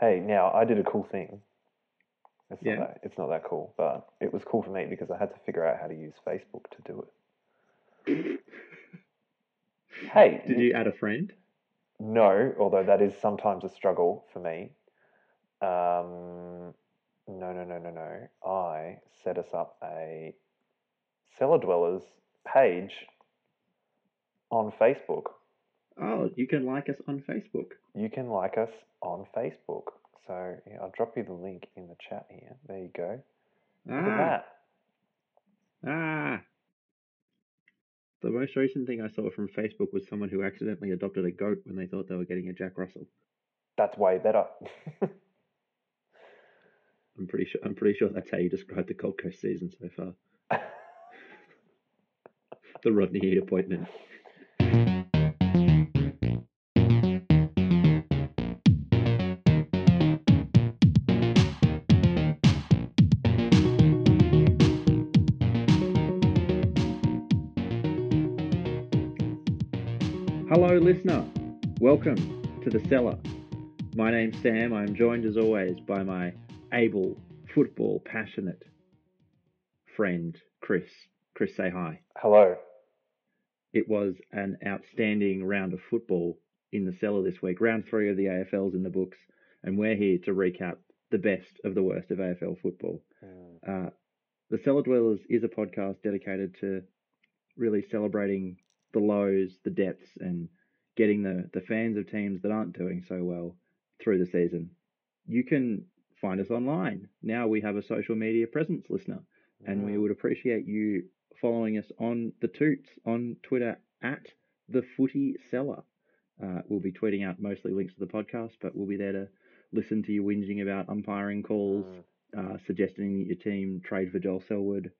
Hey, now I did a cool thing. It's Yeah. not that, it's not that cool, but it was cool for me because I had to figure out how to use Facebook to do it. Hey, Did you add a friend? No, although that is sometimes a struggle for me. Um, no, no, no, no, no. I set us up a cellar dwellers page on Facebook. Oh, you can like us on Facebook. You can like us on Facebook. So yeah, I'll drop you the link in the chat here. There you go. Look at Ah, that. ah. The most recent thing I saw from Facebook was someone who accidentally adopted a goat when they thought they were getting a Jack Russell. That's way better. I'm pretty sure. I'm pretty sure that's how you describe the Gold Coast season so far. The Rodney Eade appointment. Hello, listener. Welcome to the cellar. My name's Sam. I'm joined as always by my able, football passionate friend, Chris. Chris, say hi. Hello. It was an outstanding round of football in the cellar this week. Round three of the AFL's in the books, and we're here to recap the best of the worst of AFL football. Mm, Uh, the Cellar Dwellers is a podcast dedicated to really celebrating the lows, the depths, and getting the, the fans of teams that aren't doing so well through the season. You can find us online. Now we have a social media presence, listener, and we would appreciate you following us on the Toots on Twitter at the Footy cellar. Uh, we'll be tweeting out mostly links to the podcast, but we'll be there to listen to you whinging about umpiring calls, Mm. uh, suggesting that your team trade for Joel Selwood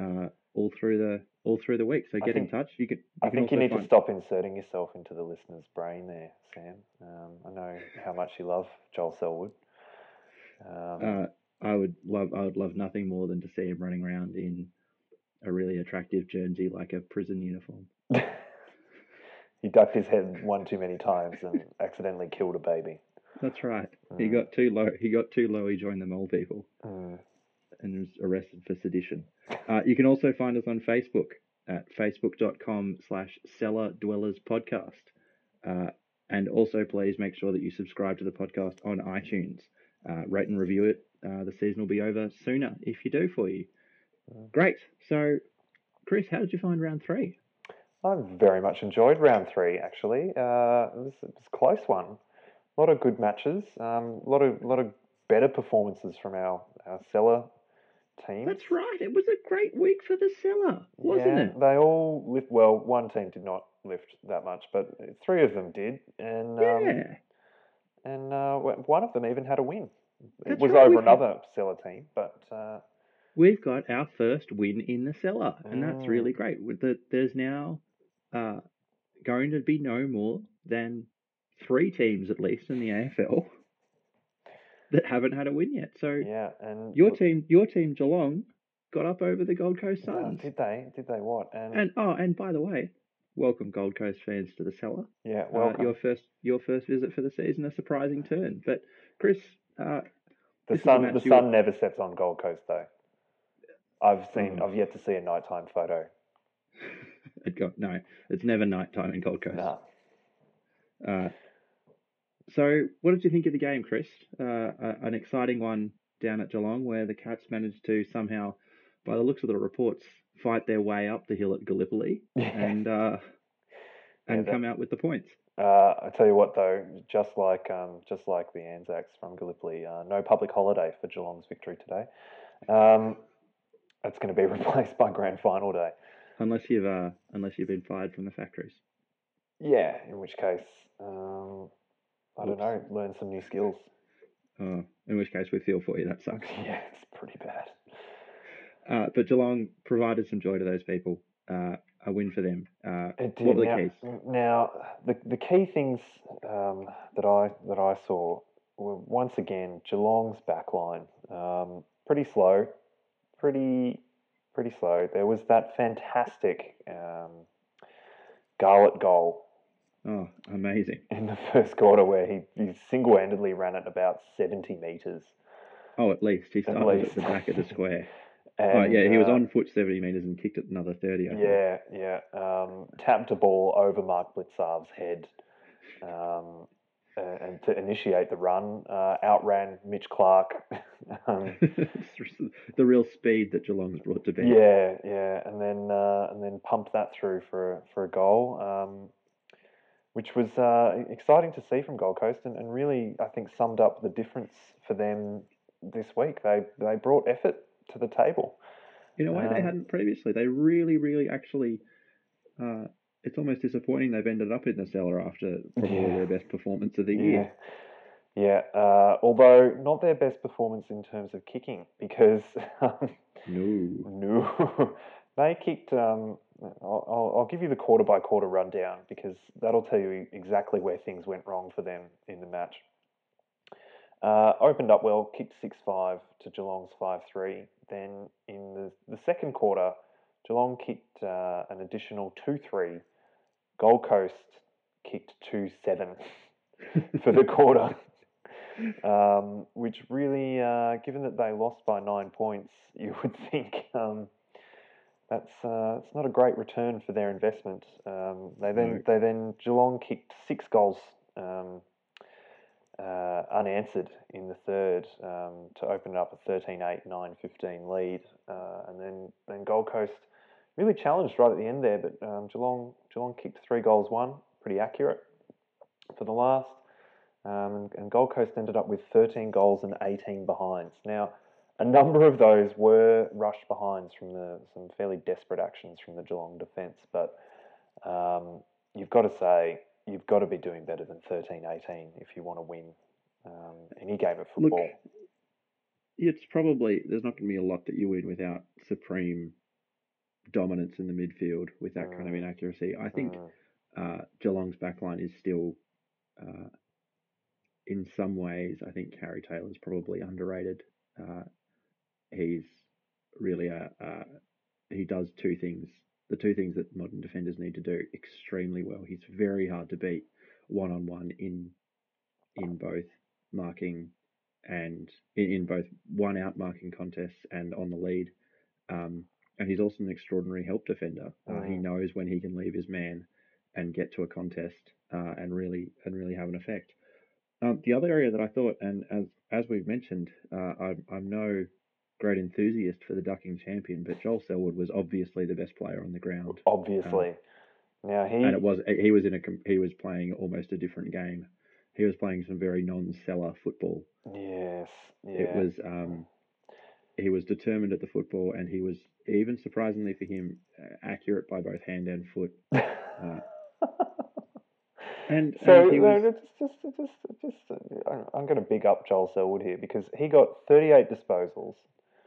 uh, all through the all through the week. So get in touch. You can. You I can think you need to stop inserting yourself into the listener's brain there, Sam. Um, I know how much you love Joel Selwood. Um, Uh, I would love. I would love nothing more than to see him running around in a really attractive jersey like a prison uniform. he ducked his head one too many times and accidentally killed a baby. That's right. He Mm. got too low. He got too low. He joined the mole people Mm. And was arrested for sedition. Uh, you can also find us on Facebook at facebook.com slash cellar dwellers podcast. Uh, and also please make sure that you subscribe to the podcast on iTunes. Uh, rate and review it. Uh, the season will be over sooner if you do for you. Great. So, Chris, how did you find round three? I very much enjoyed round three. Actually, uh, it, was, it was a close one. A lot of good matches. Um, a lot of lot of better performances from our our cellar team. That's right. It was a great week for the cellar, wasn't yeah, it? They all lift. Well, one team did not lift that much, but three of them did, and um, Yeah. and uh, one of them even had a win. That's it was right, over we've had- another cellar team, but uh, We've got our first win in the cellar, and that's Mm. really great. With the, there's now uh, going to be no more than three teams, at least, in the AFL that haven't had a win yet. So yeah, and your team, your team, Geelong, got up over the Gold Coast uh, Suns. did they? Did they what? And, And oh, and by the way, welcome Gold Coast fans to the cellar. yeah, Uh, welcome. your first, your first visit for the season, a surprising turn. But Chris, uh, the this is a sun. The sun never sets on Gold Coast though. I've seen. Oh. I've yet to see a nighttime photo. it got no, it's never nighttime in Gold Coast. Nah. Uh, so, what did you think of the game, Chris? Uh, an exciting one down at Geelong where the Cats managed to somehow, by the looks of the reports, fight their way up the hill at Gallipoli and uh, and that- come out with the points. Uh, I tell you what, though, just like um, just like the Anzacs from Gallipoli, uh, no public holiday for Geelong's victory today. Um, it's going to be replaced by grand final day. Unless you've uh, unless you've been fired from the factories. Yeah, in which case, um, I don't know, learn some new skills. Uh, in which case, we feel for you. That sucks. yeah, it's pretty bad. Uh, but Geelong provided some joy to those people. Uh, a win for them. Uh, It did. what were the now, keys? now, the the key things um, that I that I saw were once again Geelong's backline. Um, pretty slow, pretty pretty slow. There was that fantastic um, Garlett goal Oh, amazing. in the first quarter where he, he single handedly ran it about 70 metres. Oh, at least he started at, least. the back of the square. And, oh, yeah, he was uh, on foot 70 metres and kicked it another 30. I think. Yeah, yeah. Um, tapped a ball over Mark Blicavs's head um, and, and to initiate the run, uh, outran Mitch Clark. um, the real speed that Geelong's brought to bear. yeah, yeah, and then uh, and then pumped that through for a, for a goal, um, which was uh, exciting to see from Gold Coast, and, and really I think summed up the difference for them this week. They they brought effort to the table. In a way, they Um, hadn't previously. They really, really actually. Uh, it's almost disappointing they've ended up in the cellar after probably Yeah. their best performance of the year. Yeah, yeah. Uh, although not their best performance in terms of kicking, because um, No. no, they kicked. Um, I'll, I'll- I'll give you the quarter by quarter rundown because that'll tell you exactly where things went wrong for them in the match. Uh, opened up well, kicked 6 5 to Geelong's 5 3. Then in the, the second quarter, Geelong kicked uh, an additional 2 3. Gold Coast kicked 2 7 for the quarter. Um, which really, uh, given that they lost by nine points, you would think um, that's uh, it's not a great return for their investment. Um, they then they then Geelong kicked six goals um, uh, unanswered in the third um, to open it up a 13-8, 9-15 lead, uh, and then then Gold Coast really challenged right at the end there, but um, Geelong Geelong kicked three goals, one pretty accurate for the last. Um, and, and Gold Coast ended up with 13 goals and 18 behinds. Now, a number of those were rushed behinds from the some fairly desperate actions from the Geelong defence, but um, you've got to say you've got to be doing better than 13-18 if you want to win um, any game of Look, football. It's probably there's not going to be a lot that you win without supreme dominance in the midfield with that kind of Mm. inaccuracy. I think Mm, uh, Geelong's backline is still, uh, in some ways, I think Harry Taylor's probably underrated. Uh, he's really a, a he does two things, the two things that modern defenders need to do extremely well. He's very hard to beat one on one in in both marking and in, in both one out marking contests and on the lead. Um, and he's also an extraordinary help defender. Uh, He Mm. knows when he can leave his man and get to a contest uh, and really and really have an effect. Um, the other area that I thought, and as as we've mentioned, uh, I'm, I'm no great enthusiast for the ducking champion, but Joel Selwood was obviously the best player on the ground, obviously. now he and it was he was in a he was playing almost a different game. He was playing some very non-cellar football. yes, yeah. It was um, he was determined at the football, and he was even surprisingly for him uh, accurate by both hand and foot. uh, And, So and was, just, just, just, I'm going to big up Joel Selwood here because he got 38 disposals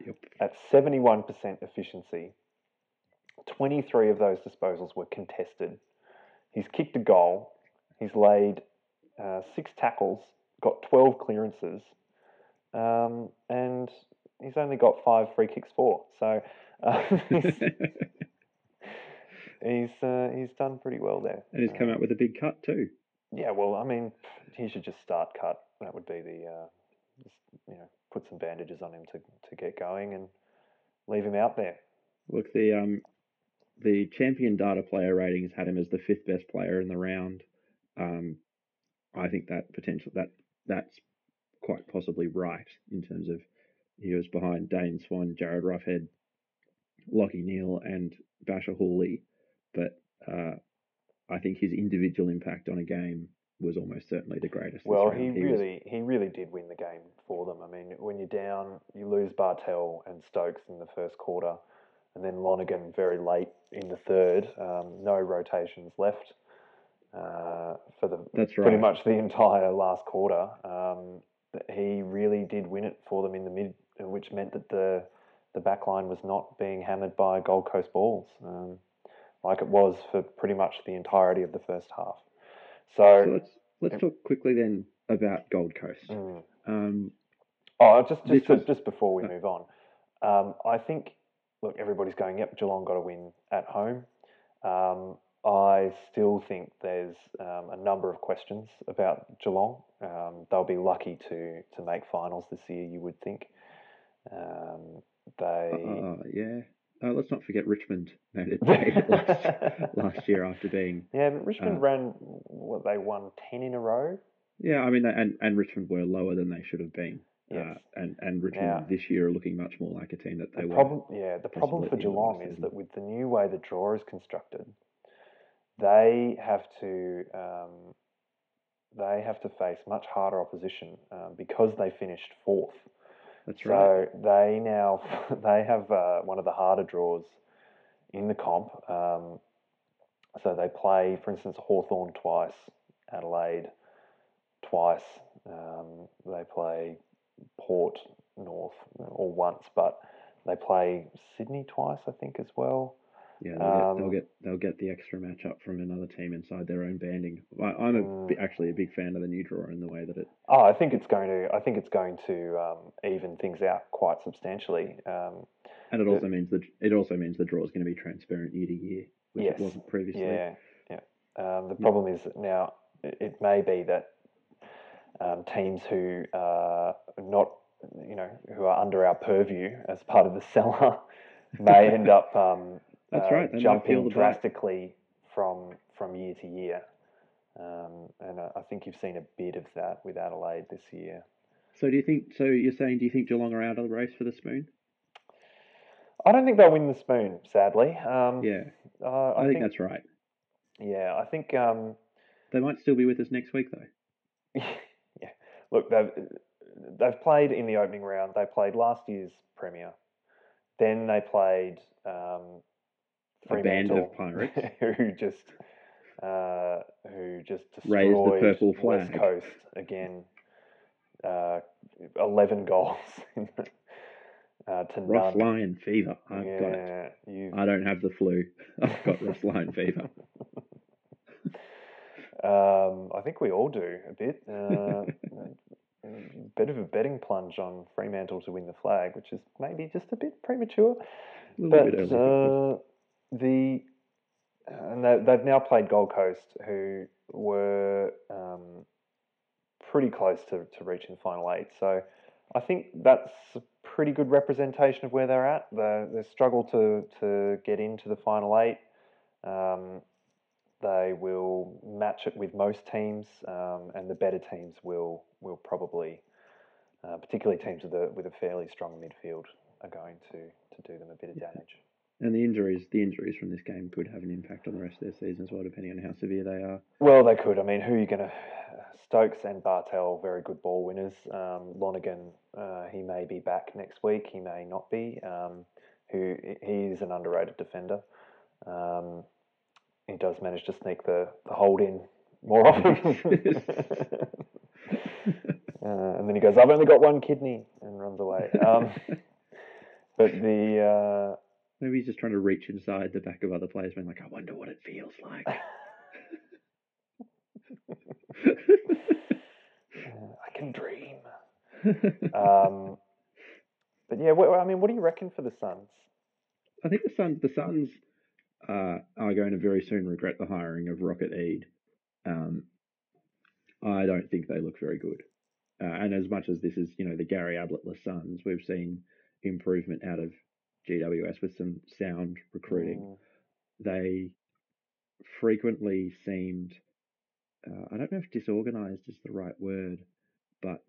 Yep. at 71% efficiency. 23 of those disposals were contested. He's kicked a goal. He's laid uh, six tackles, got 12 clearances, um, and he's only got five free kicks for. So uh, he's he's, uh, he's done pretty well there. and he's come out with a big cut too. yeah, well, I mean, he should just start cut. That would be the, uh, you know, put some bandages on him to, to get going and leave him out there. Look, the um, the champion data player ratings had him as the fifth best player in the round. Um, I think that potential that that's quite possibly right in terms of he was behind Dane Swan, Jarryd Roughead, Lachie Neale, and Bachar Houli, but uh, I think his individual impact on a game was almost certainly the greatest. Well, he was- really, he really did win the game for them. I mean, when you're down, you lose Bartel and Stokes in the first quarter, and then Lonergan very late in the third. Um, no rotations left uh, for the That's pretty right. much the entire last quarter. Um, he really did win it for them in the mid, which meant that the the back line was not being hammered by Gold Coast balls, um, like it was for pretty much the entirety of the first half. So, So let's let's talk quickly then about Gold Coast. mm. Um, oh, just just, was- just before we uh, move on, um, I think look, everybody's going, yep, Geelong got to win at home. Um, I still think there's um, a number of questions about Geelong. Um, they'll be lucky to to make finals this year. You would think. Um, they. Uh, yeah. Uh, let's not forget Richmond made it last, last year after being. Yeah, but Richmond uh, ran what they won ten in a row. Yeah, I mean, and and Richmond were lower than they should have been. Yes. Uh, and and Richmond Now- this year are looking much more like a team that they The were. problem, yeah, the problem for Geelong is that with the new way the draw is constructed, they have to um, they have to face much harder opposition um, because they finished fourth. That's right. So they now they have uh, one of the harder draws in the comp. Um, so they play, for instance, Hawthorn twice, Adelaide twice. Um, they play Port North or once, but they play Sydney twice, I think, as well. Yeah, they'll, get, Um, they'll get they'll get the extra matchup from another team inside their own banding. I, I'm a, Mm. actually a big fan of the new draw in the way that it. Oh, I think it's going to. I think it's going to um, even things out quite substantially. Um, And it The- also means that it also means the draw is going to be transparent year to year, which Yes. it wasn't previously. Yeah, yeah. Um, the problem is that now it, it may be that um, teams who are not, you know, who are under our purview as part of the cellar may end up um, That's uh, right, they jumping drastically from from year to year. Um, and I I think you've seen a bit of that with Adelaide this year. So do you think? So you're saying? Do you think Geelong are out of the race for the spoon? I don't think they'll win the spoon, sadly. Um, Yeah, uh, I, think, that's right. yeah. I think um, They might still be with us next week though. yeah. Look, they've they've played in the opening round. They played last year's premier. Then they played um, A band of Fremantle, pirates. who just uh, who just Raised the destroyed purple West. Coast again. Uh, Eleven goals uh, to Ross none. Lyon fever. I've yeah, got it. you I don't have the flu. I've got Ross Lyon fever. Um, I think we all do a bit. Uh, bit of a betting plunge on Fremantle to win the flag, which is maybe just a bit premature. A little bit But uh, the and they, they've now played Gold Coast, who were um, pretty close to, to reaching the final eight. So I think that's a pretty good representation of where they're at. They they struggle to to get into the final eight. Um, they will match it with most teams, um, and the better teams will will probably, uh, particularly teams with a with a fairly strong midfield, are going to to do them a bit of damage. And the injuries, the injuries from this game could have an impact on the rest of their season as well, depending on how severe they are. Well, they could. I mean, who are you going to? Stokes and Bartel, very good ball winners. Um, Lonergan, uh, he may be back next week. He may not be. Um, who he is an underrated defender. Um, he does manage to sneak the, the hold in more often. uh, and then he goes, "I've only got one kidney," and runs away. Um, but the uh, Maybe he's just trying to reach inside the back of other players, being like, "I wonder what it feels like." uh, I can dream. Um, but yeah, what, I mean, what do you reckon for the Suns? I think the Suns, the Suns uh, are going to very soon regret the hiring of Rocket Eade. Um, I don't think they look very good. Uh, and as much as this is, you know, the Gary Ablettless Suns, we've seen improvement out of GWS with some sound recruiting. Mm, They frequently seemed, uh, I don't know if disorganized is the right word, but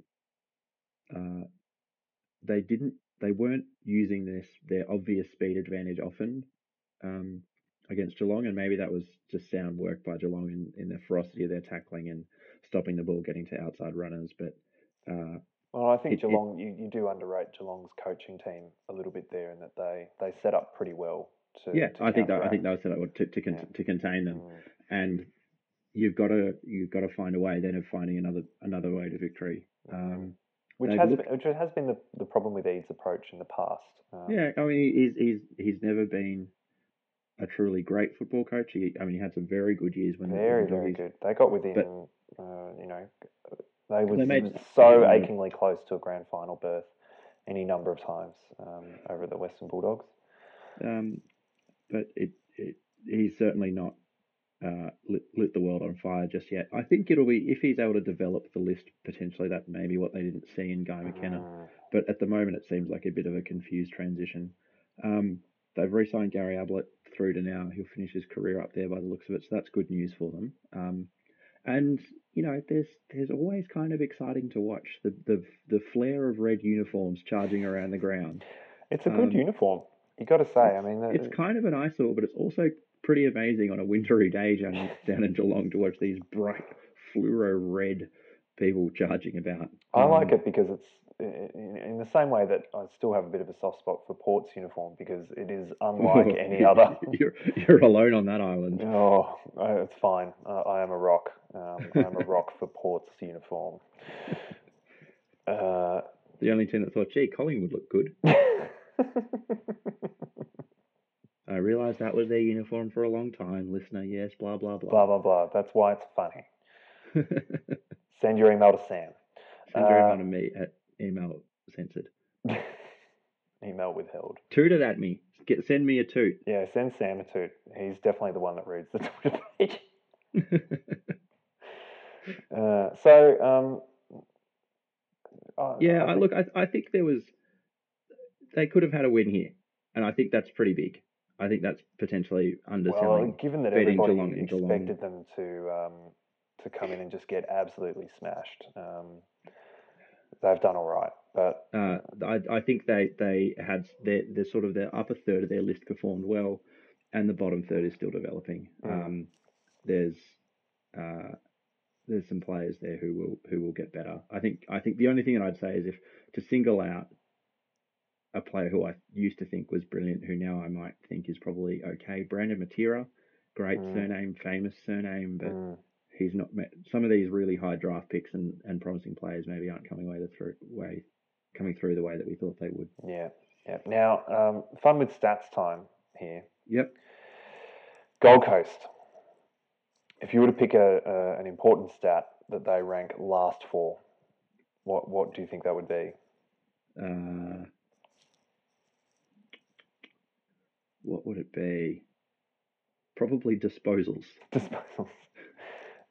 uh, they didn't, they weren't using this their obvious speed advantage often um, against Geelong, and maybe that was just sound work by Geelong in, in the ferocity of their tackling and stopping the ball getting to outside runners. But uh, Well, I think It- it- Geelong, you, you do underrate Geelong's coaching team a little bit there, in that they, they set up pretty well. To, yeah, to I think I think that was set up to to, con- Yeah. to contain them, Mm, and you've got to you've got to find a way then of finding another another way to victory. Um, which has looked- been, which has been the, the problem with Eade's approach in the past. Um, Yeah, I mean, he's he's he's never been a truly great football coach. He, I mean, he had some very good years when very when very good. They got within, But- uh, you know, they were so Mm. achingly close to a grand final berth any number of times um, over at the Western Bulldogs. Um, but it, it he's certainly not uh, lit, lit the world on fire just yet. I think it'll be if he's able to develop the list potentially. That may be what they didn't see in Guy McKenna. Mm, But at the moment, it seems like a bit of a confused transition. Um, they've re-signed Gary Ablett through to now. He'll finish his career up there by the looks of it, so that's good news for them. Um, and you know, there's there's always kind of exciting to watch the the the flare of red uniforms charging around the ground. It's a good Um, uniform. You got to say. I mean, the- It's kind of an eyesore, but it's also pretty amazing on a wintry day down in, down in Geelong to watch these bright fluoro red people charging about. I like Um, it because it's in, in the same way that I still have a bit of a soft spot for Port's uniform because it is unlike any other. You're you're alone on that island. Oh, uh, it's fine. Uh, I am a rock. Um, I am a rock for Port's uniform. Uh, The only team that thought, gee, Collingwood look good. I realised that was their uniform for a long time. Listener, yes, blah blah blah blah. blah blah. That's why it's funny. Send Send your email to Sam. Send your Uh, email to me at email censored. email withheld. Toot it at me. Get send me a toot. Yeah, send Sam a toot. He's definitely the one that reads the Twitter page. Uh, so, um, I- yeah, I, think- look, I I think there was they could have had a win here, and I think that's pretty big. I think that's potentially underselling. Well, given that everybody Geelong and Geelong. expected them to um, to come in and just get absolutely smashed, um, they've done all right. But Uh, I, I think they, they had their, their sort of their upper third of their list performed well, and the bottom third is still developing. Mm. Um, there's uh, there's some players there who will who will get better. I think I think the only thing that I'd say is if to single out a player who I used to think was brilliant, who now I might think is probably okay, Brandon Matera, great Mm. surname, famous surname, but mm, he's not met some of these really high draft picks and, and promising players maybe aren't coming away the through way coming through the way that we thought they would. yeah, yeah. Now, um, fun with stats time here. Yep. Gold Coast. If you were to pick a, a an important stat that they rank last for, what what do you think that would be? Uh, what would it be? Probably disposals. Disposals.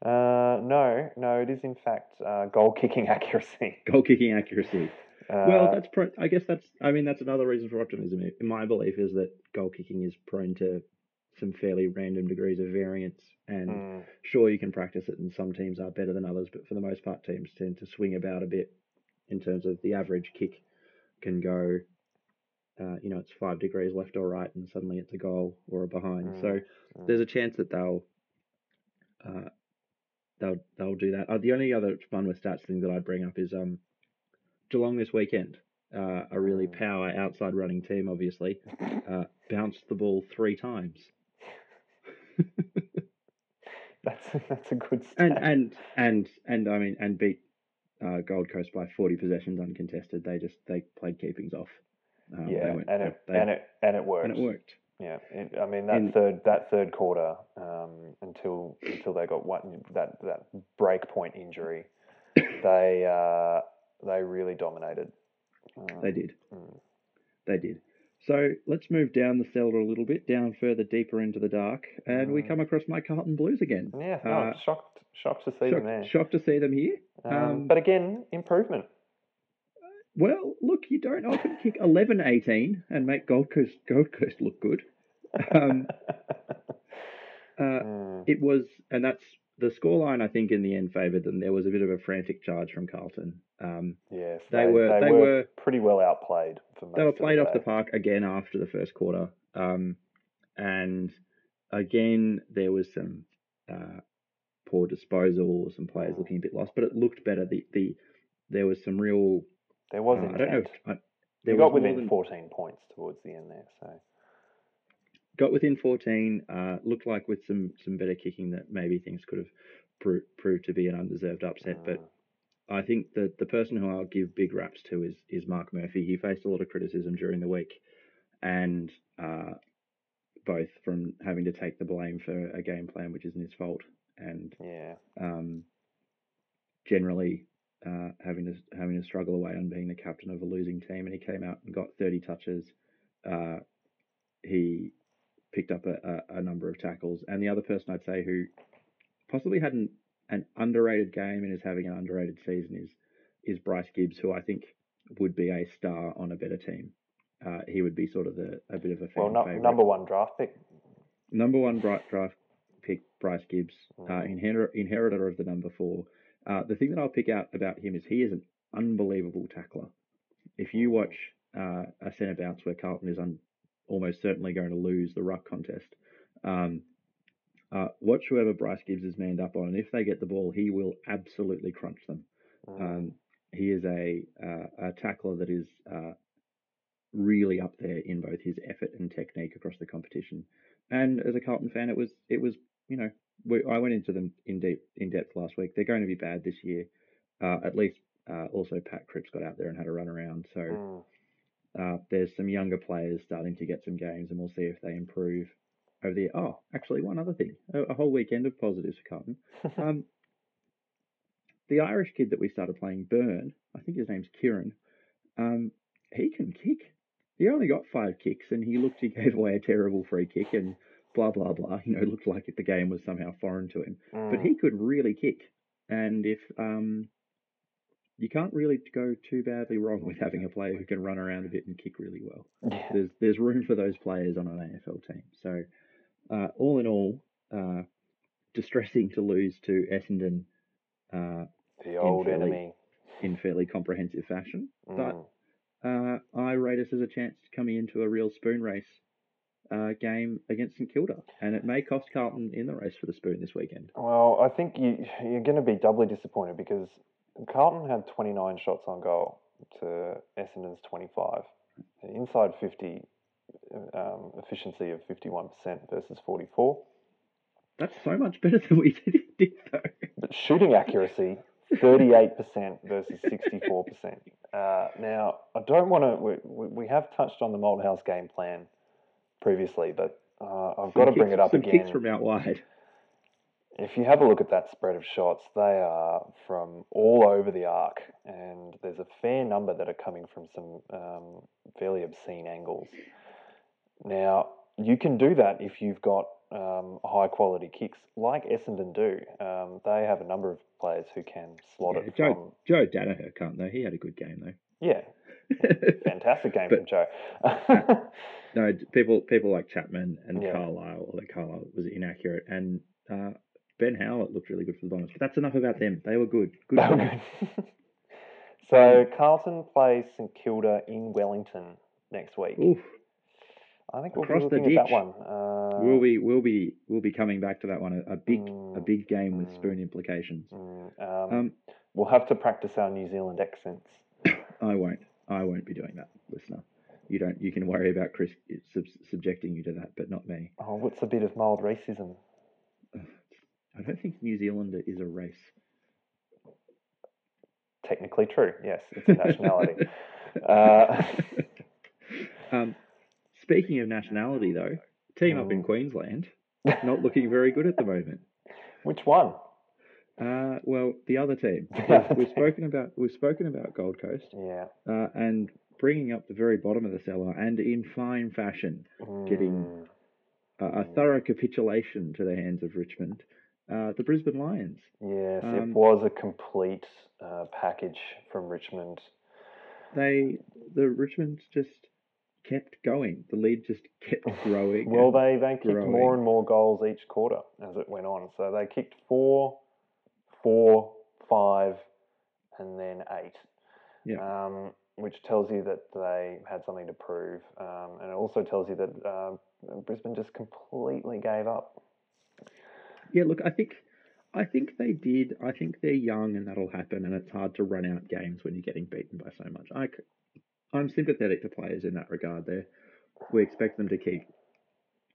Uh, no, no, it is in fact uh, goal kicking accuracy. Goal kicking accuracy. Uh, well, that's pro- I guess that's I mean that's another reason for optimism. In my belief is that goal kicking is prone to some fairly random degrees of variance and mm, sure you can practice it and some teams are better than others but for the most part teams tend to swing about a bit in terms of the average kick can go uh, you know it's five degrees left or right and suddenly it's a goal or a behind Mm, so mm. there's a chance that they'll uh, they'll they'll do that uh, the only other fun with stats thing that I'd bring up is um Geelong this weekend uh, a really Mm. power outside running team obviously uh, bounced the ball three times that's that's a good stat. and and and and I mean and beat uh, Gold Coast by forty possessions uncontested. They just they played keepings off. Um, yeah, went- and it they- and it and it worked. and it worked. Yeah, it, I mean that In- third that third quarter um, until until they got one that that break point injury, they uh, they really dominated. Um, They did. mm, They did. So let's move down the cellar a little bit, down further deeper into the dark, and we Mm. come across my Carlton Blues again. Yeah, no, Uh, shocked shocked to see them there. Shocked, shocked to see them here. Um, um, but again, improvement. Well, look, you don't often kick 11-18 and make Gold Coast Gold Coast look good. Um, uh, Mm, it was, and that's the scoreline. I think in the end favoured them. There was a bit of a frantic charge from Carlton. Um, yes, they were- they were- pretty well outplayed for they were played off the park again after the first quarter, um, and again there was some uh, poor disposal, some players Mm. looking a bit lost, but it looked better. The the there was some real. There was uh, I don't know. If, I, They got within than- 14 points towards the end there. So got within 14. Uh, looked like with some some better kicking that maybe things could have pro- proved to be an undeserved upset. But mm, I think that the person who I'll give big raps to is is Marc Murphy. He faced a lot of criticism during the week, and uh, both from having to take the blame for a game plan which isn't his fault, and yeah, um, generally uh, having to having to struggle away on being the captain of a losing team. And he came out and got 30 touches. Uh, he picked up a, a, a number of tackles. And the other person I'd say who possibly had an, an underrated game and is having an underrated season is is Bryce Gibbs, who I think would be a star on a better team. Uh, he would be sort of the, a bit of a fan Well, no, number one draft pick. Number one dra- draft pick, Bryce Gibbs, uh, Mm. inher- inheritor of the number four. Uh, the thing that I'll pick out about him is he is an unbelievable tackler. If you watch uh, a centre bounce where Carlton is un- almost certainly going to lose the ruck contest, um, uh, watch whoever Bryce Gibbs is manned up on, and if they get the ball, he will absolutely crunch them. Mm. Um, he is a uh, a tackler that is uh, really up there in both his effort and technique across the competition. And as a Carlton fan, it was it was you know we, I went into them in deep in depth last week. They're going to be bad this year. Uh, at least uh, also Pat Cripps got out there and had a run around. So Mm. uh, there's some younger players starting to get some games, and we'll see if they improve over the. Year. Oh, actually, one other thing, a, a whole weekend of positives for Carlton. Um, the Irish kid that we started playing, Byrne, I think his name's Kieran. Um, he can kick. He only got five kicks, and he looked he gave away a terrible free kick, and blah blah blah. You know, it looked like the game was somehow foreign to him, but Mm. he could really kick. And if um, you can't really go too badly wrong with having a player who can run around a bit and kick really well Yeah. there's there's room for those players on an AFL team. So, uh, all in all, uh, distressing to lose to Essendon uh, The old fairly- enemy. in fairly comprehensive fashion. But Mm. uh, I rate us as a chance to coming into a real spoon race uh, game against St Kilda, and it may cost Carlton in the race for the spoon this weekend. Well, I think you, you're going to be doubly disappointed because Carlton had 29 shots on goal to Essendon's 25. An inside 50 um, efficiency of 51% versus 44. That's so much better than we did, did though. But shooting accuracy, 38% versus 64%. Uh, now, I don't want to, we, we we have touched on the Malthouse game plan previously, but uh, I've got to bring it up some again. kicks from out wide. If you have a look at that spread of shots, they are from all over the arc, and there's a fair number that are coming from some um, fairly obscene angles. Now, you can do that if you've got um, high quality kicks, like Essendon do. Um, they have a number of players who can slot Yeah, it Joe- from. Joe Daniher can't though. He had a good game though. Yeah, fantastic game But- from Joe. No, people people like Chapman and Yeah. Carlisle, although Carlisle was inaccurate, and uh, Ben Howlett looked really good for the Bombers. But that's enough about them. They were good. Good. They were good. so Carlton plays St Kilda in Wellington next week. Oof. I think we'll Across be the looking at that one. Uh, We'll be we'll be we'll be coming back to that one. A, a big a Mm, big game with mm. spoon implications. mm, um, Um, we'll have to practice our New Zealand accents. I won't. I won't be doing that, listener. You don't. You can worry about Chris sub- subjecting you to that, but not me. Oh, what's a bit of mild racism? I don't think New Zealander is a race. Technically true. Yes, it's a nationality. uh, um, speaking of nationality, though, team up in Mm. Queensland not looking very good at the moment. which one? Uh, well, the other team. Other We've spoken about we've spoken about Gold Coast Yeah. uh, and bringing up the very bottom of the cellar and in fine fashion Getting- Mm, uh, a thorough capitulation to the hands of Richmond. Uh, the Brisbane Lions. Yes, Um, it was a complete uh, package from Richmond. They the Richmond just kept going. The lead just kept growing. Well, they, they kicked growing. more and more goals each quarter as it went on. So they kicked four, four, five, and then eight. Yeah. Um, which tells you that they had something to prove. Um, and it also tells you that uh, Brisbane just completely gave up. Yeah, look, I think I think they did. I think they're young and that'll happen, and it's hard to run out games when you're getting beaten by so much. I'm sympathetic to players in that regard. There, we expect them to keep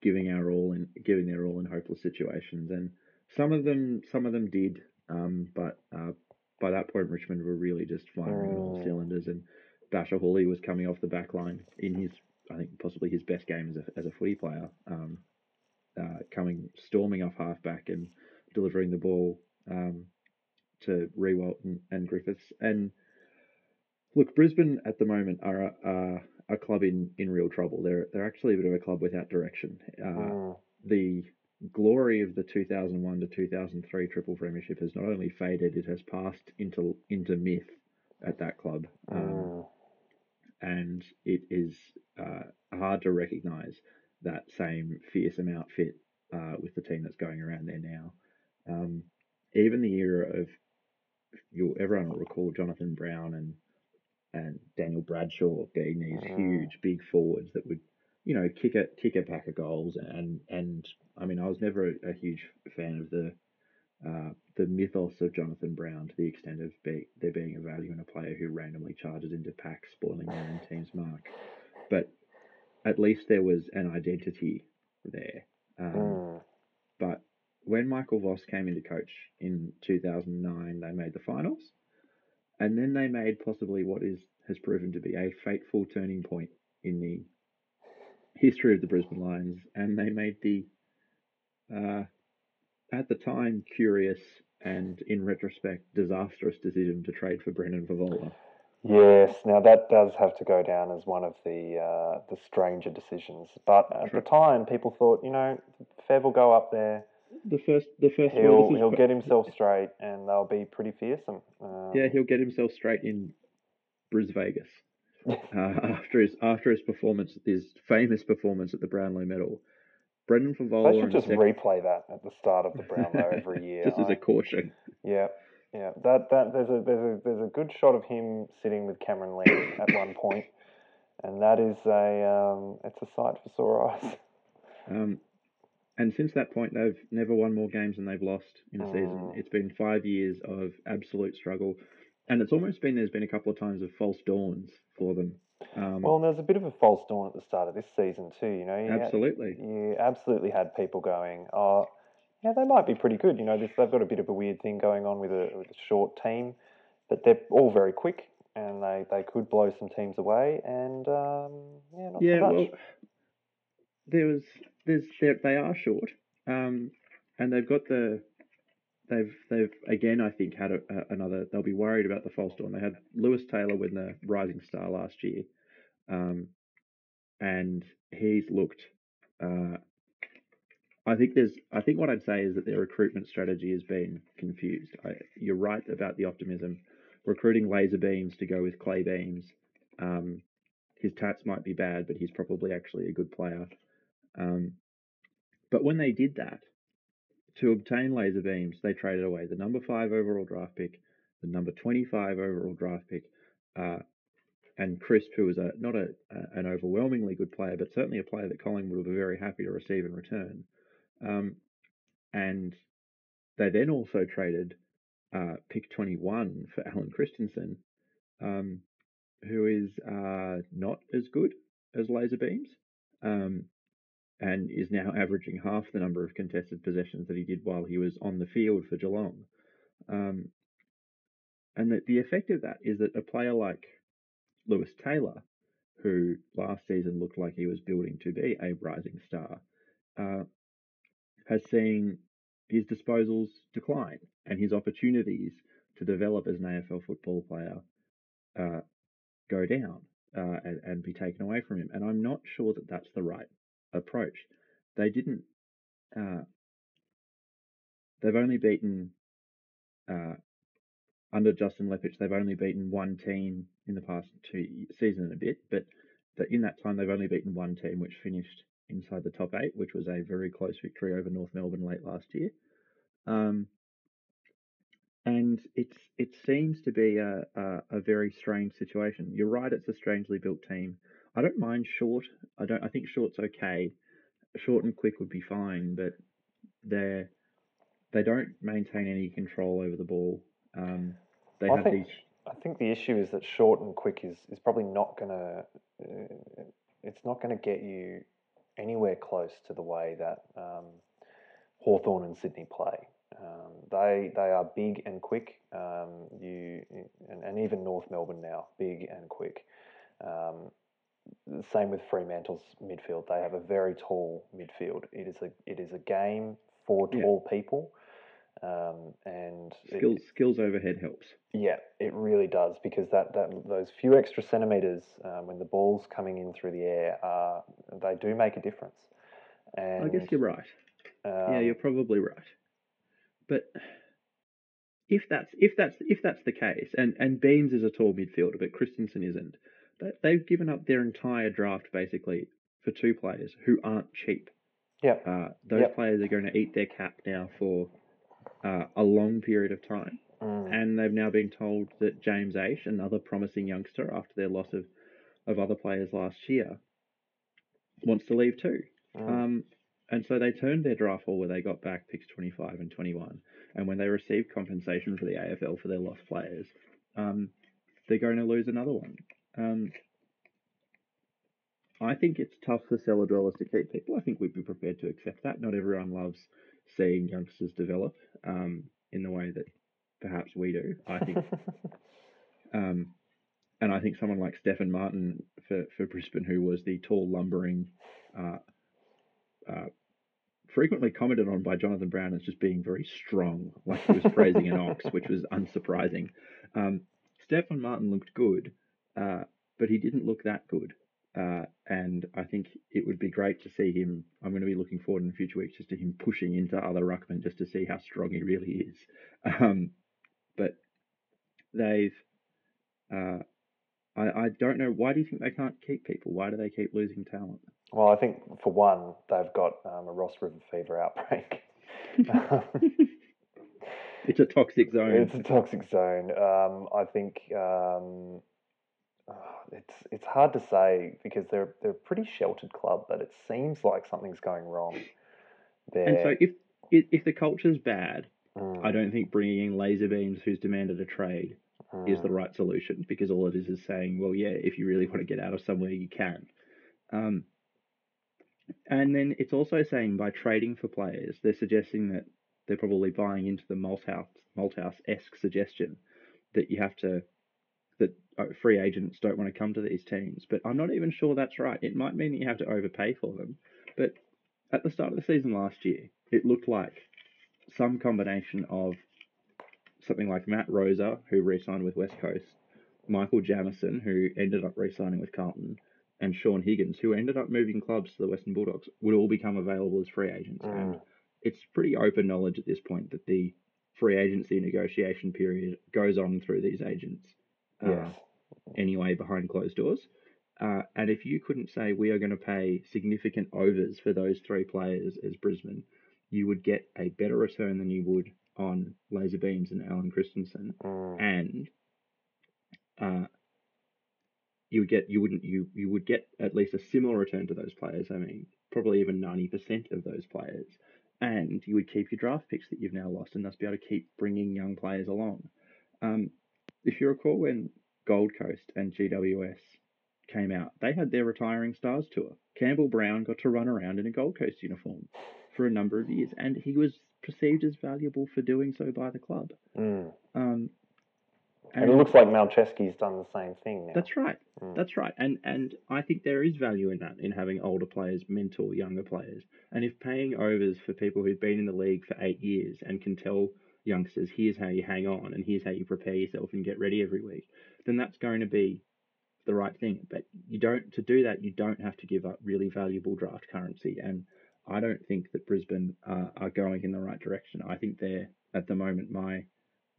giving our all in giving their all in hopeless situations, and some of them some of them did. Um, but uh, by that point, Richmond were really just firing on all Mm. cylinders, and Bachar Houli was coming off the back line in his, I think, possibly his best game as a, as a footy player. Um, uh, coming storming off halfback and delivering the ball um, to Riewoldt and, and Griffiths. And look, Brisbane at the moment are a, are a club in, in real trouble. They're they're actually a bit of a club without direction. Uh, Mm, The glory of the 2001 to 2003 triple premiership has not only faded, it has passed into into myth at that club, um, mm, and it is uh, hard to recognise that same fearsome outfit uh, with the team that's going around there now. Um, even the era of you'll everyone will recall Jonathan Brown and and Daniel Bradshaw being these Mm. huge big forwards that would you know kick a kick a pack of goals and and I mean I was never a, a huge fan of the uh, the mythos of Jonathan Brown to the extent of be, there being a value in a player who randomly charges into packs, spoiling their own team's mark. But at least there was an identity there. Um, mm. but when Michael Voss came into coach in 2009, they made the finals, and then they made possibly what is has proven to be a fateful turning point in the history of the Brisbane Lions, and they made the uh, at the time curious and in retrospect disastrous decision to trade for Brendan Fevola. Yes, now that does have to go down as one of the uh, the stranger decisions. But at True. the time, people thought, you know, Fev will go up there, The first, the first he'll he'll get himself straight, and they'll be pretty fearsome. Um, Yeah, he'll get himself straight in Bris Vegas. uh, after his after his performance, his famous performance at the Brownlow Medal. Brendan Fevola They should just replay that at the start of the Brownlow every year. just as a caution. Yeah, yeah. That that there's a there's a there's a good shot of him sitting with Cameron Lee at one point. and that is a um, it's a sight for sore eyes. Um, and since that point, they've never won more games than they've lost in a season. Mm. It's been five years of absolute struggle, and it's almost been there's been a couple of times of false dawns for them. Um, Well, and was a bit of a false dawn at the start of this season too. You know, you had- absolutely. you absolutely had people going, oh, yeah, they might be pretty good. You know, this, they've got a bit of a weird thing going on with a, with a short team, but they're all very quick and they, they could blow some teams away. And um, yeah, not yeah, so much. well, there was there's they are short, um, and they've got the they've they've again I think had a, a, another they'll be worried about the false dawn. They had Lewis Taylor win the Rising Star last year, um, and he's looked. Uh, I think there's. I think what I'd say is that their recruitment strategy has been confused. I, you're right about the optimism. Recruiting laser beams to go with clay beams. Um, his tats might be bad, but he's probably actually a good player. Um, but when they did that, to obtain laser beams, they traded away the number five overall draft pick, the number 25 overall draft pick, uh, and Crisp, who was a, not a, a, an overwhelmingly good player, but certainly a player that Collingwood would be very happy to receive in return. Um, and they then also traded uh, pick 21 for Allen Christensen, um, who is uh, not as good as laser beams, um, and is now averaging half the number of contested possessions that he did while he was on the field for Geelong. Um, and the effect of that is that a player like Lewis Taylor, who last season looked like he was building to be a rising star, uh, has seen his disposals decline and his opportunities to develop as an AFL football player uh, go down uh, and, and be taken away from him. And I'm not sure that that's the right approach. They didn't. Uh, they've only beaten uh, under Justin Leppitsch. They've only beaten one team in the past two season and a bit, but in that time they've only beaten one team, which finished inside the top eight, which was a very close victory over North Melbourne late last year. Um, and it's it seems to be a, a, a very strange situation. You're right; it's a strangely built team. I don't mind short. I don't. I think short's okay. Short and quick would be fine, but they're they don't maintain any control over the ball. Um, they I have think these. I think the issue is that short and quick is, is probably not gonna uh, it's not gonna get you anywhere close to the way that um, Hawthorn and Sydney play. Um, they they are big and quick. Um, you and, and even North Melbourne now big and quick. Um, same with Fremantle's midfield. They have a very tall midfield. It is a it is a game for Yeah. tall people. Um, and it- Skills skills overhead helps. yeah, it really does because that, that those few extra centimeters um, when the ball's coming in through the air, uh, they do make a difference. And I guess you're right. yeah, um, you're probably right. But if that's if that's if that's the case, and and Beams is a tall midfielder, but Christensen isn't, they, they've given up their entire draft basically for two players who aren't cheap. yeah, Uh, those Yep. players are going to eat their cap now for uh, a long period of time, mm, and they've now been told that James Aish, another promising youngster after their loss of of other players last year, wants to leave too. mm, Um, and so they turned their draft where they got back picks 25 and 21. And when they received compensation for the AFL for their lost players, um, they're going to lose another one. Um, I think it's tough for cellar dwellers to keep people. I think we'd be prepared to accept that. Not everyone loves seeing youngsters develop um, in the way that perhaps we do. I think um, and I think someone like Stefan Martin for, for Brisbane, who was the tall, lumbering, uh, uh, frequently commented on by Jonathan Brown as just being very strong, like he was praising an ox, which was unsurprising. Um, Stefan Martin looked good, uh, but he didn't look that good. Uh, and I think it would be great to see him. I'm going to be looking forward in the future weeks just to him pushing into other ruckmen just to see how strong he really is. Um, but they've uh, I, I don't know. Why do you think they can't keep people? Why do they keep losing talent? Well, I think for one, they've got um, a Ross River fever outbreak. it's a toxic zone. It's a toxic zone. Um, I think um, oh, it's it's hard to say because they're they're a pretty sheltered club, but it seems like something's going wrong. There, and so if, if if the culture's bad, Mm, I don't think bringing in laser beams, who's demanded a trade, is the mm, right solution because all it is is saying, well, yeah, if you really want to get out of somewhere, you can. Um, and then it's also saying by trading for players, they're suggesting that they're probably buying into the Malthouse Malthouse esque suggestion that you have to that uh, free agents don't want to come to these teams. But I'm not even sure that's right. It might mean you have to overpay for them. But at the start of the season last year, it looked like some combination of something like Matt Rosa, who re-signed with West Coast, Michael Jamison, who ended up re-signing with Carlton, and Shaun Higgins, who ended up moving clubs to the Western Bulldogs, would all become available as free agents. And mm, it's pretty open knowledge at this point that the free agency negotiation period goes on through these agents uh, yes. anyway behind closed doors. Uh, and if you couldn't say we are going to pay significant overs for those three players as Brisbane, you would get a better return than you would on Laser Beams and Allen Christensen, Mm, and uh, you would get you wouldn't you you would get at least a similar return to those players. I mean, probably even ninety percent of those players, and you would keep your draft picks that you've now lost, and thus be able to keep bringing young players along. Um, if you recall when Gold Coast and GWS came out, they had their retiring stars tour. Campbell Brown got to run around in a Gold Coast uniform for a number of years, and he was perceived as valuable for doing so by the club. mm. Um, And it looks like Malceski's done the same thing now. that's right. Mm. That's right. And and I think there is value in that, in having older players mentor younger players. And if paying overs for people who've been in the league for eight years and can tell youngsters, here's how you hang on and here's how you prepare yourself and get ready every week, then that's going to be the right thing. But you don't to do that, you don't have to give up really valuable draft currency. And I don't think that Brisbane uh, are going in the right direction. I think they're at the moment my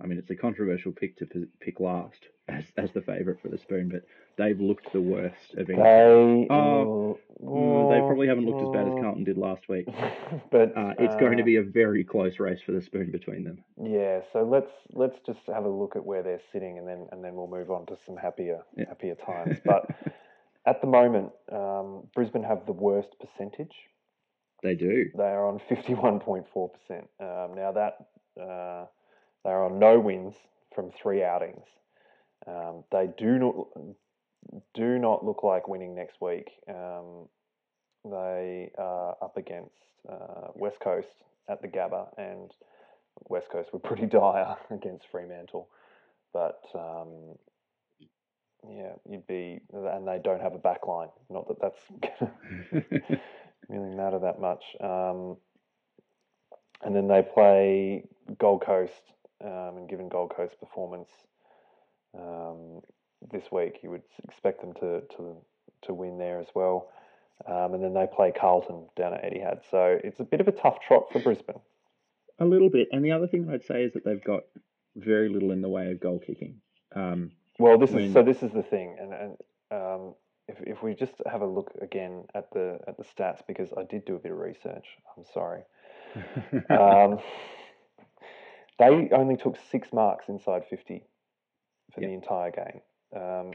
I mean, it's a controversial pick to pick last as, as the favourite for the spoon, but they've looked the worst of any. They, Oh, Mm, they probably haven't looked as bad as Carlton did last week. but Uh, it's going to uh, be a very close race for the spoon between them. Yeah, so let's let's just have a look at where they're sitting, and then and then we'll move on to some happier Yeah. happier times. But at the moment, um, Brisbane have the worst percentage. they do. They are on fifty one point four percent. Now that uh, they are on no wins from three outings. Um, they do not do not look like winning next week. Um, they are up against uh, West Coast at the Gabba, and West Coast were pretty dire against Fremantle. But um, yeah, you'd be, and they don't have a back line. Not that that's really matter that much. Um, and then they play Gold Coast, um, and given Gold Coast performance um, this week, you would expect them to to to win there as well. Um, and then they play Carlton down at Etihad, so it's a bit of a tough trot for Brisbane. A little bit, and the other thing I'd say is that they've got very little in the way of goal kicking. Um, Well, this when- is so. This is the thing, and and um, if if we just have a look again at the at the stats, because I did do a bit of research. I'm sorry. Um, they only took six marks inside fifty for Yep. the entire game. Um,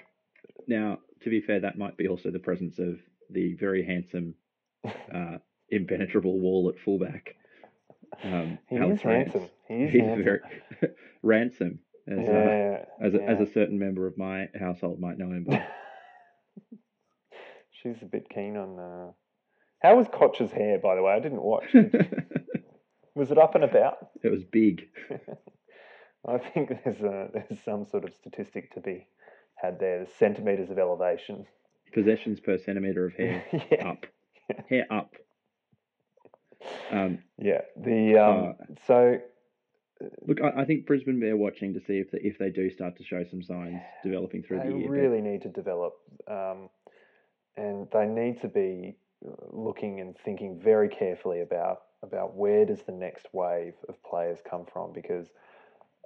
now, to be fair, that might be also the presence of the very handsome, uh, impenetrable wall at fullback. Um, he Alex is Rance. handsome. He is He's handsome. very ransom, as, uh, yeah, as, a, as yeah. a certain member of my household might know him by. She's a bit keen on. Uh... How was Koch's hair, by the way? I didn't watch. was it up and about? Was big. I think there's a, there's some sort of statistic to be had there. The centimeters of elevation. Possessions per centimeter of hair yeah, up. Hair up. Um, yeah. The um, Uh, so look, I, I think Brisbane bear watching to see if they, if they do start to show some signs developing through the year. but- really need to develop, um, and they need to be uh, looking and thinking very carefully about about where does the next wave of players come from because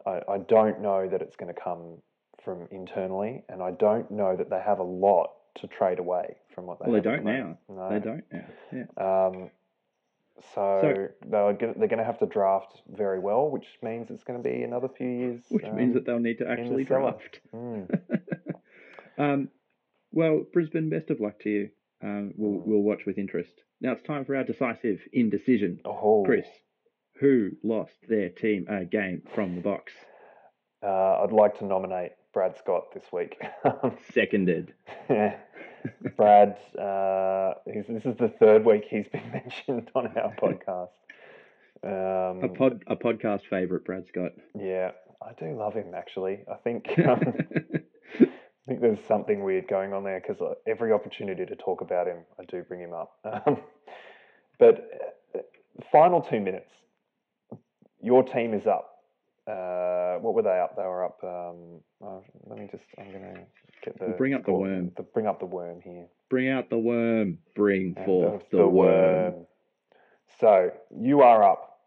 I, I don't know that it's going to come from internally, and I don't know that they have a lot to trade away from what they. Well, they don't now. moment. They don't now. Yeah. Um, so, they're gonna, they're going to have to draft very well, which means it's going to be another few years. Which means um, that they'll need to actually draft. mm, um, well, Brisbane, best of luck to you. Um, we'll, Mm. we'll watch with interest. Now it's time for our decisive indecision. oh, Chris, who lost their team a game from the box? Uh, I'd like to nominate Brad Scott this week. Seconded. Yeah. Brad, uh, he's, this is the third week he's been mentioned on our podcast. Um, A pod, a podcast favorite, Brad Scott. yeah, I do love him actually. I think um, think there's something weird going on there because every opportunity to talk about him, I do bring him up. Um, but uh, final two minutes, your team is up. Uh, what were they up? They were up. Um, oh, let me just. I'm gonna get the. We'll bring up the worm. The, bring up the worm here. Bring out the worm. Bring And forth the, worm. So you are up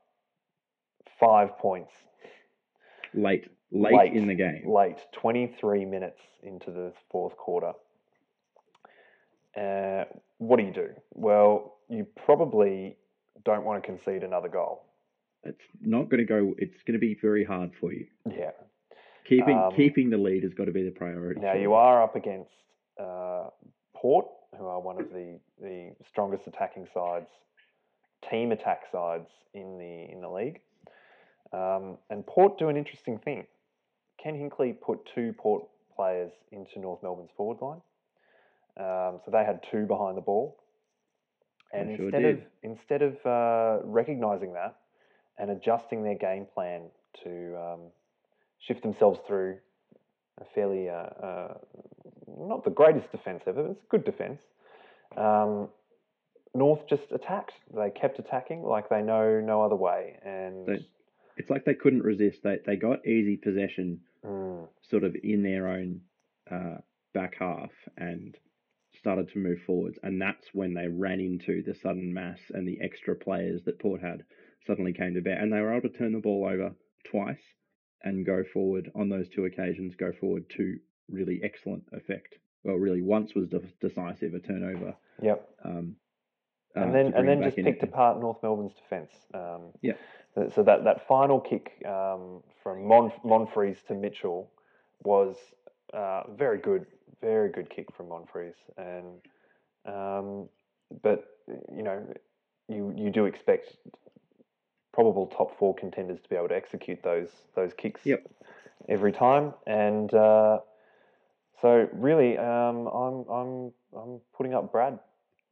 five points Late, late, Late. in the game. late, 23 minutes into the fourth quarter. Uh, what do you do? Well, you probably don't want to concede another goal. It's not going to go. It's going to be very hard for you. Yeah. Keeping Um, keeping the lead has got to be the priority. Now you are up against uh, Port, who are one of the, the strongest attacking sides, team attack sides in the in the league. Um, and Port do an interesting thing. Ken Hinkley put two Port players into North Melbourne's forward line, um, so they had two behind the ball. And sure instead of instead of uh, recognizing that and adjusting their game plan to um, shift themselves through a fairly uh, uh, not the greatest defense ever, but it's a good defense. Um, North just attacked. They kept attacking like they know no other way, and They- It's like they couldn't resist. They they got easy possession, Mm, sort of in their own uh, back half, and started to move forwards. And that's when they ran into the sudden mass and the extra players that Port had suddenly came to bear, and they were able to turn the ball over twice and go forward on those two occasions. Go forward to really excellent effect. Well, really, once was de- decisive, a turnover. yep. Um, uh, and then and then just picked apart North Melbourne's defence. Um, Yeah. So that, that final kick um, from Mon- Monfries to Mitchell was uh, very good, very good kick from Monfries, and um, but you know you you do expect probable top four contenders to be able to execute those those kicks Yep. every time, and uh, so really um, I'm I'm I'm putting up Brad.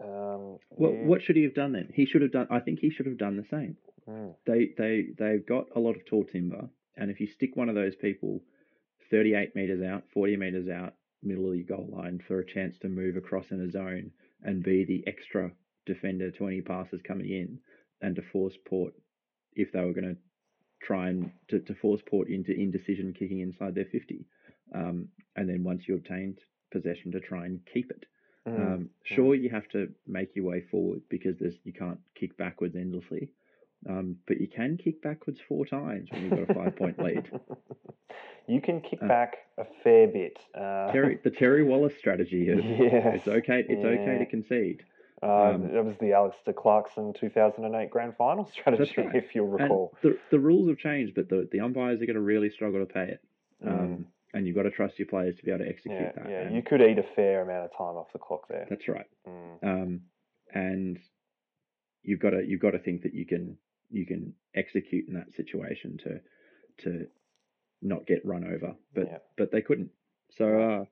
Um, Well, you- what should he have done then? He should have done. I think he should have done the same. Mm. They they they've got a lot of tall timber, and if you stick one of those people 38 meters out, 40 meters out, middle of your goal line for a chance to move across in a zone and be the extra defender to any passes coming in, and to force Port if they were going to try and to, to force Port into indecision kicking inside their 50. Um, and then once you obtained possession to try and keep it. Mm. Um, sure, you have to make your way forward because there's you can't kick backwards endlessly, um, but you can kick backwards four times when you've got a five point lead. you can kick Uh, back a fair bit. Uh, Terry, the Terry Wallace strategy of yes, it's okay, it's okay to concede. Uh, um, that was the Alastair Clarkson 2008 Grand Final strategy, right. if you'll And recall. the the rules have changed, but the, the umpires are going to really struggle to pay it. Mm. Um, and you've got to trust your players to be able to execute yeah, that. yeah, and you could eat a fair amount of time off the clock there. That's right. Mm. um, and you've got to you've got to think that you can you can execute in that situation to to not get run over, but Yeah. but they couldn't. So uh,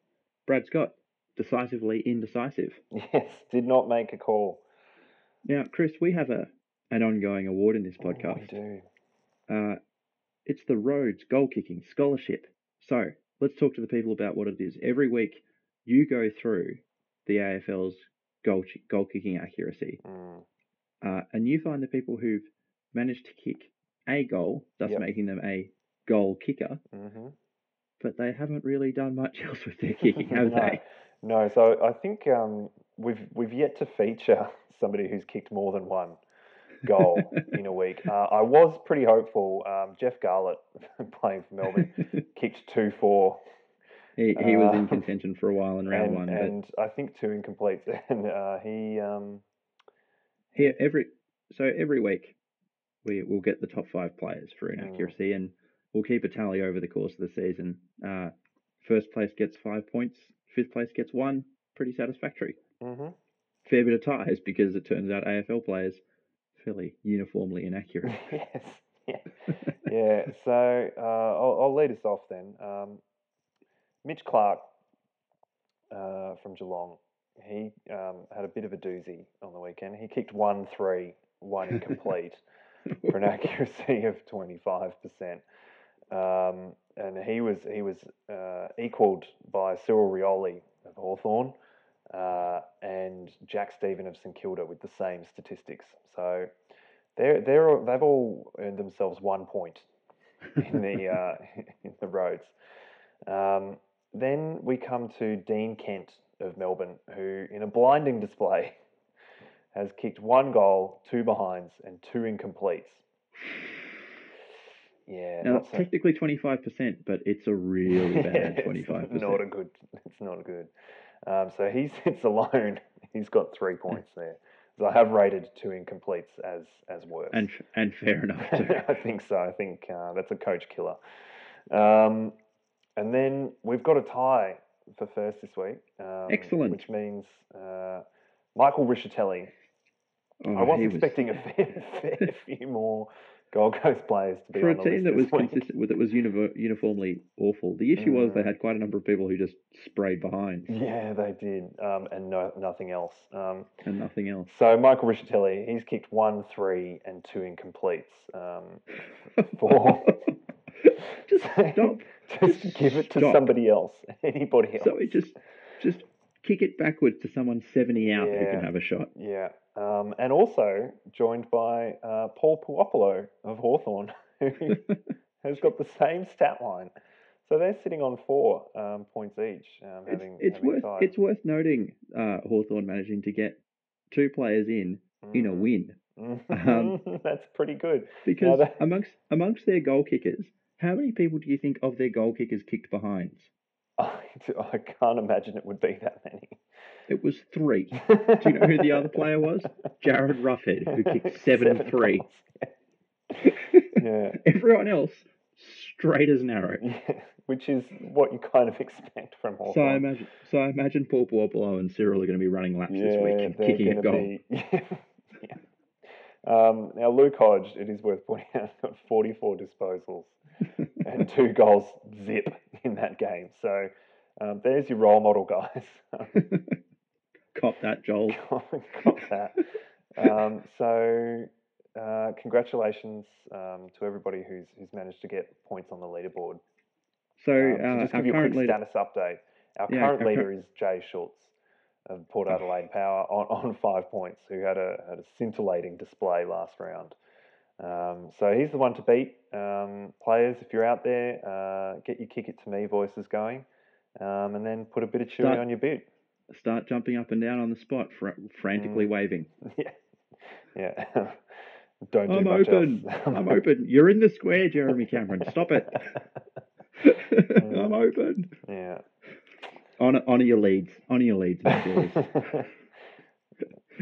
Brad Scott decisively indecisive. Yes, did not make a call. Now, Chris, we have a an ongoing award in this Oh, we podcast. do. Uh, it's the Rhodes Goal Kicking Scholarship. So let's talk to the people about what it is. Every week, you go through the AFL's goal goal kicking accuracy. Mm. uh, and you find the people who've managed to kick a goal, thus Yep. making them a goal kicker, hmm but they haven't really done much else with their kicking, have no, they? no. So I think um, we've we've yet to feature somebody who's kicked more than one goal in a week. Uh, I was pretty hopeful. Um, Jeff Garlett, playing for Melbourne, kicked two four, he he was in Uh, contention for a while in round and, one, and I think two incompletes. And uh, he, um, here every so every week we will get the top five players for Mm. inaccuracy, and we'll keep a tally over the course of the season. Uh, first place gets five points, fifth place gets one. Pretty satisfactory. mhm. Fair bit of ties because it turns out AFL players fairly uniformly inaccurate. yes, yeah, yeah. So uh, I'll, I'll lead us off then. Um, Mitch Clark uh, from Geelong. He um, had a bit of a doozy on the weekend. He kicked one three, one incomplete for an accuracy of twenty five percent. Um, and he was he was uh, equalled by Cyril Rioli of Hawthorn uh, and Jack Steven of St Kilda with the same statistics. So they're they're they've all earned themselves one point in the uh, in the Rhodes. Um, then we come to Dean Kent of Melbourne, who in a blinding display has kicked one goal, two behinds, and two incompletes. Yeah, Now not it's so- technically twenty five percent, but it's a really bad it's twenty five Not a percent. good. It's not a good. Um, so he sits alone. He's got three points there. So I have rated two incompletes as as worse. And and fair enough too. I think so. I think uh, that's a coach killer. Um, and then we've got a tie for first this week. Um, Excellent. Which means uh, Michael Rischitelli. Oh, I was expecting a fair, fair few more Gold Coast players to be for a team that was week. consistent with that was univer- uniformly awful. The issue was they Mm. had quite a number of people who just sprayed behind Yeah, they did, um, and no, nothing else. Um, and nothing else. so Michael Rischitelli, he's kicked one, three, and two incompletes. Um, for just stop. just give it to stop. somebody else, anybody else. So it just just kick it backwards to someone seventy out who can have a shot. Yeah, um, and also joined by uh, Paul Puopolo of Hawthorn, who has got the same stat line. So they're sitting on four um, points each, um, It's, having it's having worth tied. it's worth noting uh, Hawthorn managing to get two players in in a Mm. win Um, That's pretty good. because that- amongst amongst their goal kickers, how many people do you think of their goal kickers kicked behinds? I, I can't imagine it would be that many. It was three. Do you know who the other player was? Jarryd Roughead, who kicked seven, and three. Yeah. Everyone else straight as an arrow. yeah, which is what you kind of expect from Hawthorn. So I imagine, so I imagine Paul Puopolo and Cyril are going to be running laps yeah, this week, kicking a goal. Be, yeah. Um, now Luke Hodge, it is worth pointing out, got 44 disposals and two goals zip in that game. So um, there's your role model, guys. Cop that, Joel. Got that. Um, so, uh, congratulations um, to everybody who's who's managed to get points on the leaderboard. So Um, to uh, just give you a quick leader, status update. Our Yeah, current our cur- leader is Jay Schulz of Port Adelaide Power on, on five points, who had a had a scintillating display last round. Um, so he's the one to beat. Um, players, if you're out there, uh, get your kick it to me voices going, um, and then put a bit of chili Start- on your boot. Start jumping up and down on the spot, fr- frantically Mm. waving. yeah, yeah. Don't do I'm much open. else. I'm open. You're in the square, Jeremy Cameron. Stop it. I'm open. Yeah. Honor, honor your leads. Honor your leads.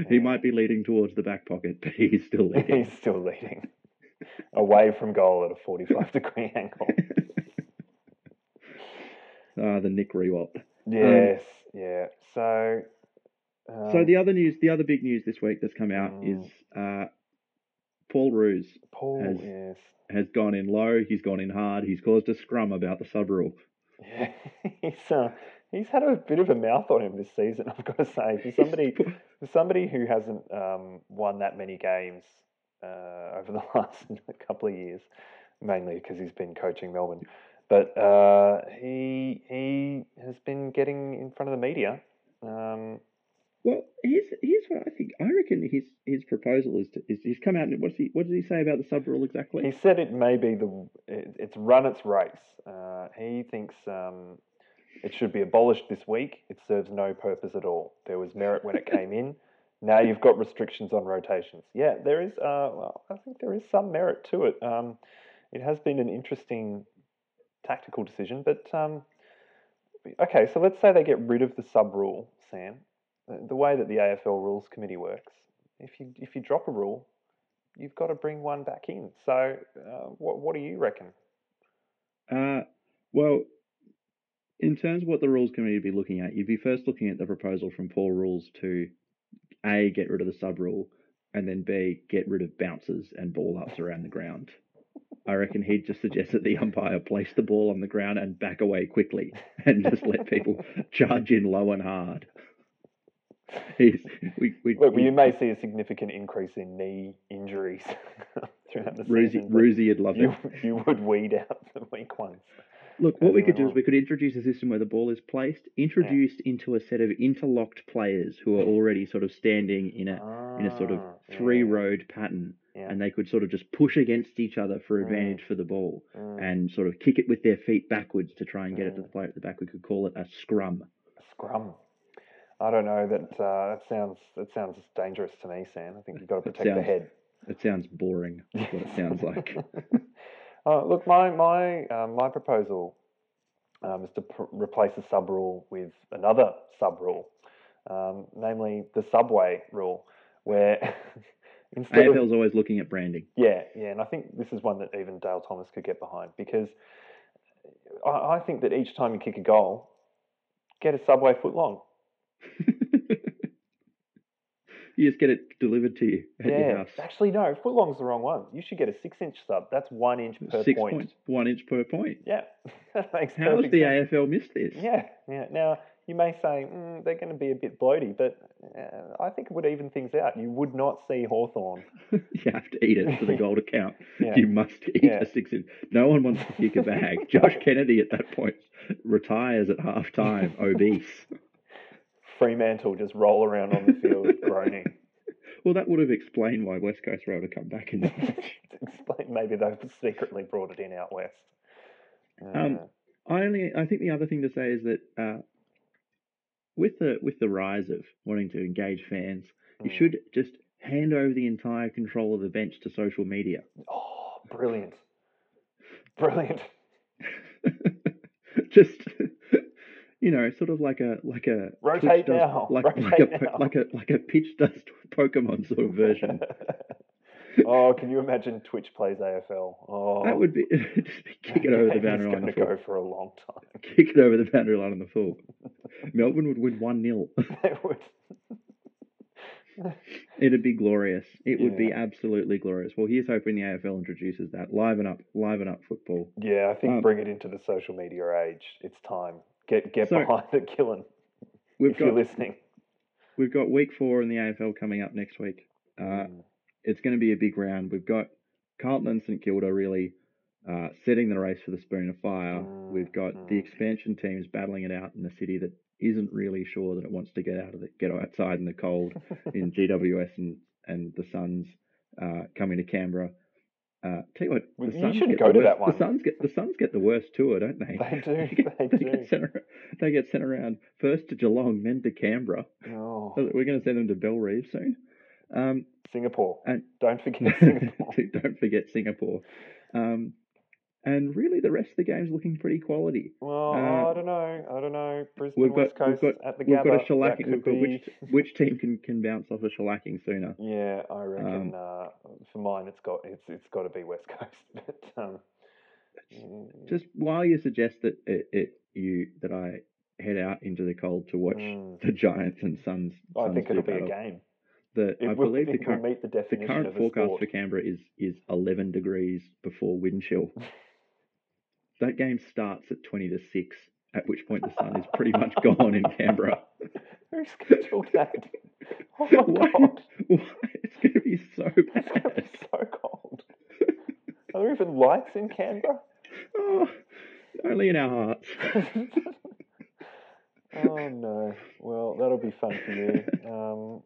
He might be leading towards the back pocket, but he's still leading. He's still leading. Away from goal at a 45 degree angle. Ah, the Nick Riewoldt. Yes, yeah. So, um, So the other news, the other big news this week that's come out Mm. is uh, Paul Roos Paul, has- yes. has gone in low. He's gone in hard. He's caused a scrum about the sub rule. Yeah, he's uh, he's had a bit of a mouth on him this season. I've got to say, for somebody for somebody who hasn't um, won that many games uh, over the last couple of years, mainly because he's been coaching Melbourne, but uh, he he has been getting in front of the media. Um, Well, here's here's what I think. I reckon his his proposal is to is he's come out and what's he what does he say about the sub rule exactly? he said it may be the it, it's run its race. Uh, he thinks um, it should be abolished this week. It serves no purpose at all. There was merit when it came in. Now you've got restrictions on rotations. Yeah, there is. Uh, well, I think there is some merit to it. Um, it has been an interesting tactical decision, but um, okay. So let's say they get rid of the sub rule, Sam. The, way that the AFL Rules Committee works, if you if you drop a rule, you've got to bring one back in. So, uh, what what do you reckon? Uh, well, in terms of what the rules committee would be looking at, you'd be first looking at the proposal from Paul Roos to a get rid of the sub rule, and then b get rid of bounces and ball ups around the ground. I reckon he'd just suggest that the umpire place the ball on the ground and back away quickly, and just let people charge in low and hard. He's, we, we, Look, we, you may see a significant increase in knee injuries throughout the Roosie, season. Roosie would love you, it. you would weed out the weak ones. Look, what we could do is we could introduce a system where the ball is placed, introduced into a set of interlocked players who are already sort of standing in a in a sort of Ah, yeah, three road pattern, yeah. and they could sort of just push against each other for Mm. advantage for the ball, Mm, and sort of kick it with their feet backwards to try and get it to Mm. the player at the back. We could call it a scrum. scrum. I don't know. That uh, that sounds that sounds dangerous to me, Sam. I think you've got to protect the head. It sounds boring. That's what it sounds like. uh, look, my my um, my proposal um, is to pr- replace the sub rule with another sub rule, um, namely the subway rule, where instead of AFL's always looking at branding. yeah, yeah, and I think this is one that even Dale Thomas could get behind because I, I think that each time you kick a goal, get a subway foot long. you just get it delivered to you at your Yeah, house. actually no, foot long's the wrong one. You should get a six-inch sub. That's one inch per Six point. points, one inch per point. Yeah, that makes How has perfect the sense. AFL missed this? Yeah, yeah. Now you may say mm, they're going to be a bit bloaty, but uh, I think it would even things out. You would not see Hawthorn. you have to eat it for the goal to count. Yeah, You must eat Yeah. a six inch. No one wants to kick a bag. Josh Kennedy at that point retires at half time, obese. Fremantle just roll around on the field groaning. Well, that would have explained why West Coast were able to come back in the match. Explain maybe they've secretly brought it in out west. Um, I only, I think the other thing to say is that uh, with the with the rise of wanting to engage fans, you mm. should just hand over the entire control of the bench to social media. Oh, brilliant, brilliant. just you know, sort of like a like a Rotate Twitch does- now, like rotate like a now. like a like a pitch dust Pokemon sort of version. oh, can you imagine Twitch plays AFL? Oh, That would be just be kick it over the boundary line gonna the full. go for a long time. Kick it over the boundary line on the full. Melbourne would win one 0 They would. It'd be glorious. It would be absolutely glorious. Well, here's hoping the AFL introduces that. Liven up, liven up football. Yeah, I think Um, bring it into the social media age. It's time. Get get So- behind it, Gillon. We've if you're listening. we've got week four in the AFL coming up next week. Uh, Mm. it's going to be a big round. We've got Carlton and St Kilda really uh, setting the race for the Spoon of Fire. Mm, We've got the mm. expansion teams battling it out in a city that isn't really sure that it wants to get out of the get outside in the cold in GWS and and the Suns uh, coming to Canberra. Uh, tell you what, Well, the you Suns should get go the to worst, that one. The Suns get the Suns get the worst tour, don't they? They do, get, they do. Get sent, they get sent around first to Geelong, then to Canberra. Oh, We're going to send them to Bellerive soon. Um, Singapore. and Don't forget Singapore. don't forget Singapore. Um, and really, the rest of the game's looking pretty quality. Well, Uh, I don't know. I don't know. Brisbane, We've got West Coast we've got at the we've Gabba. got a shellacking. We've got be... which which team can, can bounce off a shellacking sooner? Yeah, I reckon. Um, uh, for mine, it's got it's it's got to be West Coast. But um, mm, Just while you suggest that it, it you that I head out into the cold to watch mm, the Giants and Suns. I Suns think it'll be a game. The, It I will, believe the current meet the the current of forecast sport. for Canberra is is 11 degrees before wind chill. that game starts at 20 to six. At which point the sun is pretty much gone in Canberra. Who scheduled that? Oh my Why? god? It's going to be so it's going to be so cold. Are there even lights in Canberra? Oh, only in our hearts. oh no. Well, that'll be fun for you. Um,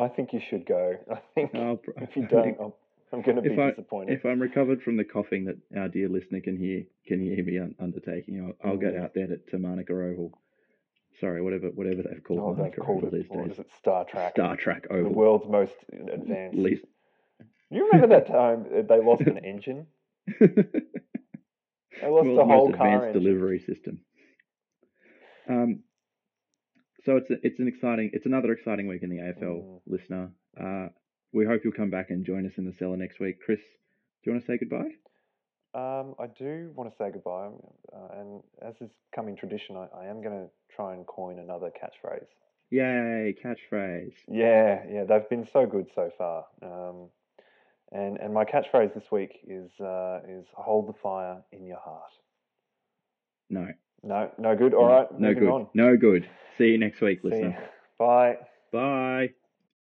I think you should go. I think I'll pr- if you don't, I'm, I'm going to be If I- disappointed. If I'm recovered from the coughing that our dear listener can hear can hear me un- undertaking, I'll, I'll get Mm. out there to, to Manuka Oval. Sorry, whatever whatever they've called oh, Manuka called Oval it. these What days. is it? StarTrack. Star Trek the world's most advanced. Least- You remember that time they lost an engine? They lost World's the whole most car advanced engine. delivery system. Um, so it's a, it's an exciting it's another exciting week in the AFL Mm. listener. Uh, we hope you'll come back and join us in the cellar next week. Chris, do you want to say goodbye? Um, I do want to say goodbye, uh, and as is coming tradition, I, I am going to try and coin another catchphrase. Yay, catchphrase. Yeah, yeah, they've been so good so far. Um, and and my catchphrase this week is uh, is hold the fire in your heart. No. No, no good. All right, no good. on. No good. See you next week, See listener. ya. Bye. Bye.